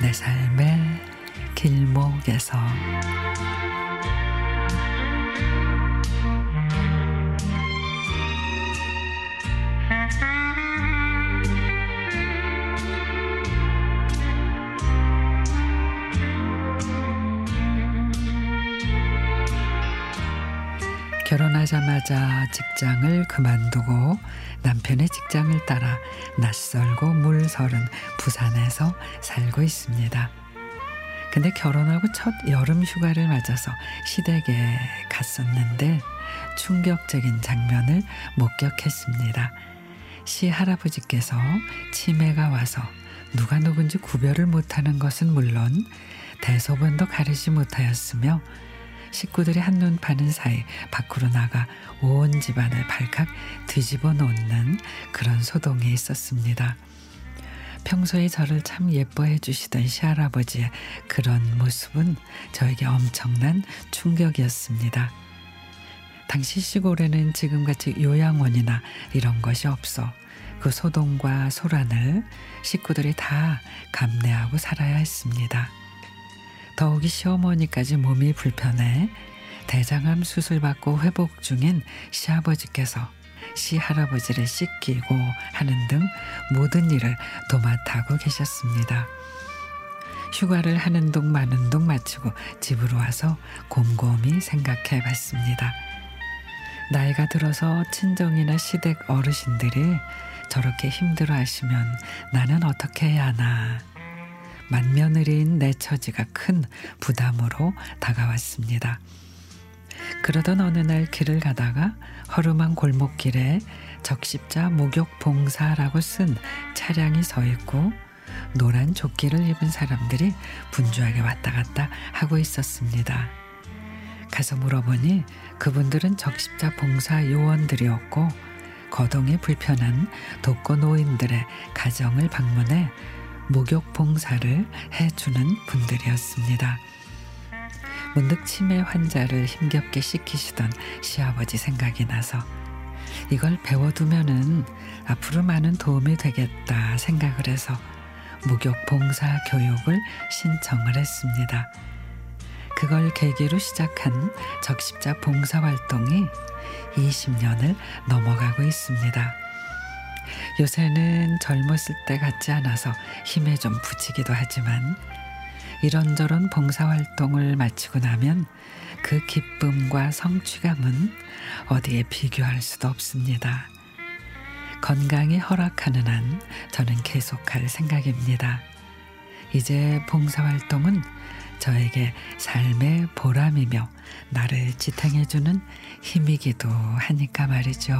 내 삶의 길목에서. 결혼하자마자 직장을 그만두고 남편의 직장을 따라 낯설고 물서른 부산에서 살고 있습니다. 근데 결혼하고 첫 여름 휴가를 맞아서 시댁에 갔었는데 충격적인 장면을 목격했습니다. 시 할아버지께서 치매가 와서 누가 누군지 구별을 못하는 것은 물론 대소변도 가리지 못하였으며 식구들이 한눈 파는 사이 밖으로 나가 온 집안을 발칵 뒤집어 놓는 그런 소동이 있었습니다. 평소에 저를 참 예뻐해 주시던 시할아버지의 그런 모습은 저에게 엄청난 충격이었습니다. 당시 시골에는 지금같이 요양원이나 이런 것이 없어 그 소동과 소란을 식구들이 다 감내하고 살아야 했습니다. 더욱이 시어머니까지 몸이 불편해 대장암 수술받고 회복 중인 시아버지께서 시할아버지를 씻기고 하는 등 모든 일을 도맡아고 계셨습니다. 휴가를 하는 동 마는 동 마치고 집으로 와서 곰곰이 생각해 봤습니다. 나이가 들어서 친정이나 시댁 어르신들이 저렇게 힘들어 하시면 나는 어떻게 해야 하나. 맏며느리인 내 처지가 큰 부담으로 다가왔습니다. 그러던 어느 날 길을 가다가 허름한 골목길에 적십자 목욕 봉사라고 쓴 차량이 서 있고 노란 조끼를 입은 사람들이 분주하게 왔다 갔다 하고 있었습니다. 가서 물어보니 그분들은 적십자 봉사 요원들이었고 거동이 불편한 독거 노인들의 가정을 방문해 목욕 봉사를 해주는 분들이었습니다. 문득 치매 환자를 힘겹게 씻기시던 시아버지 생각이 나서 이걸 배워두면은 앞으로 많은 도움이 되겠다 생각을 해서 목욕 봉사 교육을 신청을 했습니다. 그걸 계기로 시작한 적십자 봉사 활동이 20년을 넘어가고 있습니다. 요새는 젊었을 때 같지 않아서 힘에 좀 부치기도 하지만 이런저런 봉사활동을 마치고 나면 그 기쁨과 성취감은 어디에 비교할 수도 없습니다. 건강이 허락하는 한 저는 계속할 생각입니다. 이제 봉사활동은 저에게 삶의 보람이며 나를 지탱해주는 힘이기도 하니까 말이죠.